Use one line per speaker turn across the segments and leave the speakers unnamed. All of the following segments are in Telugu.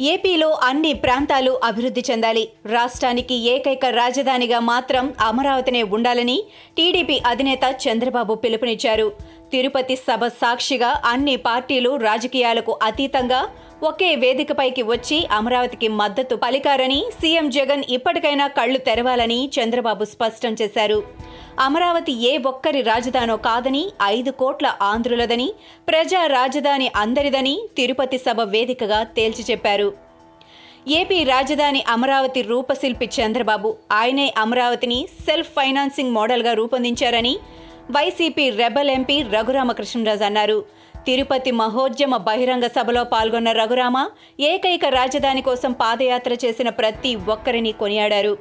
ఏపీలో అన్ని ప్రాంతాలు అభివృద్ధి చెందాలి. రాష్ట్రానికి ఏకైక రాజధానిగా మాత్రం అమరావతినే ఉండాలని టీడీపీ అధినేత చంద్రబాబు పిలుపునిచ్చారు. తిరుపతి సభ సాక్షిగా అన్ని పార్టీలు రాజకీయాలకు అతీతంగా ఒకే వేదికపైకి వచ్చి అమరావతికి మద్దతు పలికారని సీఎం జగన్ ఇప్పటికైనా కళ్ళు తెరవాలని చంద్రబాబు స్పష్టం చేశారు. అమరావతి ఏ ఒక్కరి రాజధానో కాదని ఐదు కోట్ల ఆంధ్రులదని ప్రజా రాజధాని అందరిదని తిరుపతి సభ వేదికగా తేల్చి చెప్పారు. ఏపీ రాజధాని అమరావతి రూపశిల్పి చంద్రబాబు ఆయనే అమరావతిని సెల్ఫ్ ఫైనాన్సింగ్ మోడల్గా రూపొందించారని వైసీపీ రెబల్ ఎంపీ రఘురామకృష్ణరాజు అన్నారు. తిరుపతి మహోద్యమ బహిరంగ సభలో పాల్గొన్న రఘురామ ఏకైక రాజధాని కోసం పాదయాత్ర చేసిన ప్రతి ఒక్కరిని కొనియాడారు.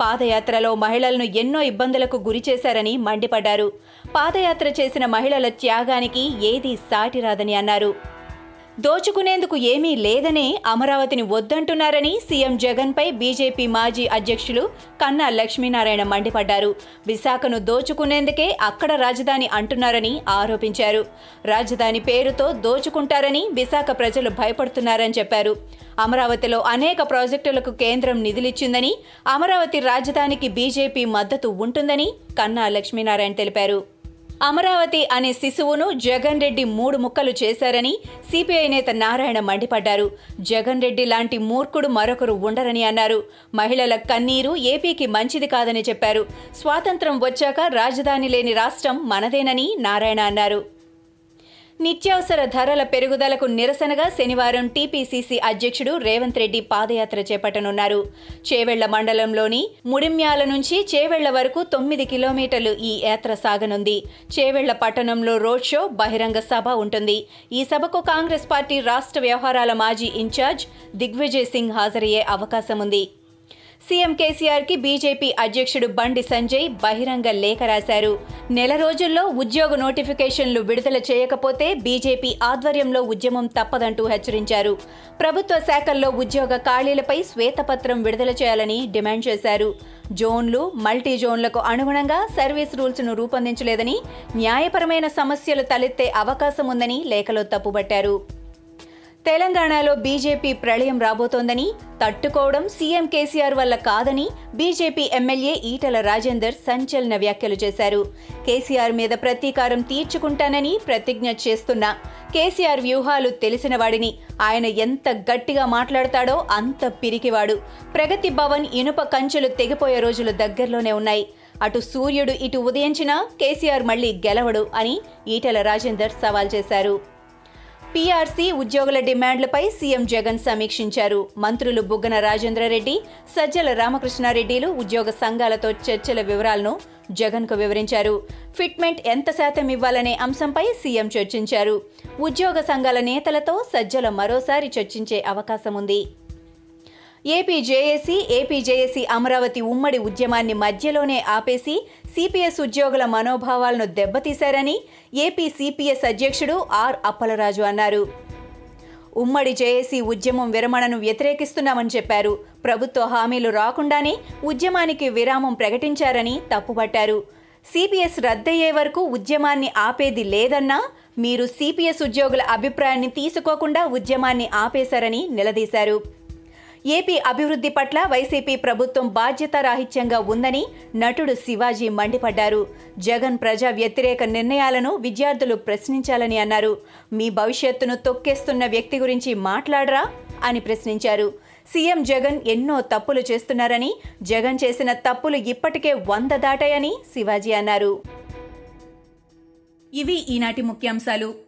పాదయాత్రలో మహిళలను ఎన్నో ఇబ్బందులకు గురి చేశారని మండిపడ్డారు. పాదయాత్ర చేసిన మహిళల త్యాగానికి ఏదీ సాటిరాదని అన్నారు. దోచుకునేందుకు ఏమీ లేదనే అమరావతిని వద్దంటున్నారని సీఎం జగన్పై బీజేపీ మాజీ అధ్యక్షులు కన్నా లక్ష్మీనారాయణ మండిపడ్డారు. విశాఖను దోచుకునేందుకే అక్కడ రాజధాని అంటున్నారని ఆరోపించారు. రాజధాని పేరుతో దోచుకుంటారని విశాఖ ప్రజలు భయపడుతున్నారని చెప్పారు. అమరావతిలో అనేక ప్రాజెక్టులకు కేంద్రం నిధులిచ్చిందని అమరావతి రాజధానికి బీజేపీ మద్దతు ఉంటుందని కన్నా లక్ష్మీనారాయణ తెలిపారు. అమరావతి అనే శిశువును జగన్ రెడ్డి మూడు ముక్కలు చేశారని సిపిఐ నేత నారాయణ మండిపడ్డారు. జగన్ రెడ్డి లాంటి మూర్ఖుడు మరొకరు ఉండరని అన్నారు. మహిళల కన్నీరు ఏపీకి మంచిది కాదని చెప్పారు. స్వాతంత్రం వచ్చాక రాజధాని లేని రాష్ట్రం మనదేనని నారాయణ అన్నారు. నిత్యావసర ధరల పెరుగుదలకు నిరసనగా శనివారం టీపీసీసీ అధ్యక్షుడు రేవంత్ రెడ్డి పాదయాత్ర చేపట్టనున్నారు. చేవెళ్ళ మండలంలోని ముడిమ్యాల నుంచి చేవెళ్ళ వరకు తొమ్మిది కిలోమీటర్లు ఈ యాత్ర సాగనుంది. చేవెళ్ళ పట్టణంలో రోడ్ షో బహిరంగ సభ ఉంటుంది. ఈ సభకు కాంగ్రెస్ పార్టీ రాష్ట్ర వ్యవహారాల మాజీ ఇన్ఛార్జ్ దిగ్విజయ్ సింగ్ హాజరయ్యే అవకాశం ఉంది సీఎం కేసీఆర్కి బీజేపీ అధ్యక్షుడు బండి సంజయ్ బహిరంగ లేఖ రాశారు. నెల రోజుల్లో ఉద్యోగ నోటిఫికేషన్లు విడుదల చేయకపోతే బీజేపీ ఆధ్వర్యంలో ఉద్యమం తప్పదంటూ హెచ్చరించారు. ప్రభుత్వ శాఖల్లో ఉద్యోగ ఖాళీలపై శ్వేతపత్రం విడుదల చేయాలని డిమాండ్ చేశారు. జోన్లు మల్టీ జోన్లకు అనుగుణంగా సర్వీస్ రూల్స్ను రూపొందించలేదని న్యాయపరమైన సమస్యలు తలెత్తే అవకాశం ఉందని లేఖలో తప్పుబట్టారు. తెలంగాణలో బీజేపీ ప్రళయం రాబోతోందని తట్టుకోవడం సీఎం కేసీఆర్ వల్ల కాదని బీజేపీ ఎమ్మెల్యే ఈటల రాజేందర్ సంచలన వ్యాఖ్యలు చేశారు. కేసీఆర్ మీద ప్రతీకారం తీర్చుకుంటానని ప్రతిజ్ఞ చేస్తున్న కేసీఆర్ వ్యూహాలు తెలిసిన వాడిని ఆయన ఎంత గట్టిగా మాట్లాడతాడో అంత పిరికివాడు. ప్రగతి భవన్ ఇనుప కంచెలు తెగిపోయే రోజులు దగ్గరలోనే ఉన్నాయి. అటు సూర్యుడు ఇటు ఉదయించినా కేసీఆర్ మళ్ళీ గెలవడు అని ఈటల రాజేందర్ సవాల్ చేశారు. పీఆర్సీ ఉద్యోగుల డిమాండ్లపై సీఎం జగన్ సమీక్షించారు. మంత్రులు బుగ్గన రాజేంద్రారెడ్డి సజ్జల రామకృష్ణారెడ్డిలు ఉద్యోగ సంఘాలతో చర్చల వివరాలను జగన్కు వివరించారు. ఫిట్మెంట్ ఎంత శాతం ఇవ్వాలనే అంశంపై సీఎం చర్చించారు. ఉద్యోగ సంఘాల నేతలతో సజ్జల మరోసారి చర్చించే అవకాశం ఉంది AP JAC AP JAC Amaravati ఉమ్మడి ఉద్యమాన్ని మధ్యలోనే ఆపేసి సిపిఎస్ ఉద్యోగుల మనోభావాలను దెబ్బతీశారని ఏపీ సిపిఎస్ అధ్యక్షుడు ఆర్ అప్పలరాజు అన్నారు. ఉమ్మడి జేఏసీ ఉద్యమం విరమణను వ్యతిరేకిస్తున్నామని చెప్పారు. ప్రభుత్వ హామీలు రాకుండానే ఉద్యమానికి విరామం ప్రకటించారని తప్పుపట్టారు. సిపిఎస్ రద్దయ్యే వరకు ఉద్యమాన్ని ఆపేది లేదన్నా మీరు సిపిఎస్ ఉద్యోగుల అభిప్రాయాన్ని తీసుకోకుండా ఉద్యమాన్ని ఆపేశారని నిలదీశారు. ఏపీ అభివృద్ధి పట్ల వైసీపీ ప్రభుత్వం బాధ్యతారాహిత్యంగా ఉందని నటుడు శివాజీ మండిపడ్డారు. జగన్ ప్రజా వ్యతిరేక నిర్ణయాలను విద్యార్థులు ప్రశ్నించాలని అన్నారు. మీ భవిష్యత్తును తొక్కేస్తున్న వ్యక్తి గురించి మాట్లాడరా? అని ప్రశ్నించారు. సీఎం జగన్ ఎన్నో తప్పులు చేస్తున్నారని జగన్ చేసిన తప్పులు ఇప్పటికే వంద దాటాయని శివాజీ అన్నారు. ఇవి ఈనాటి ముఖ్యాంశాలు.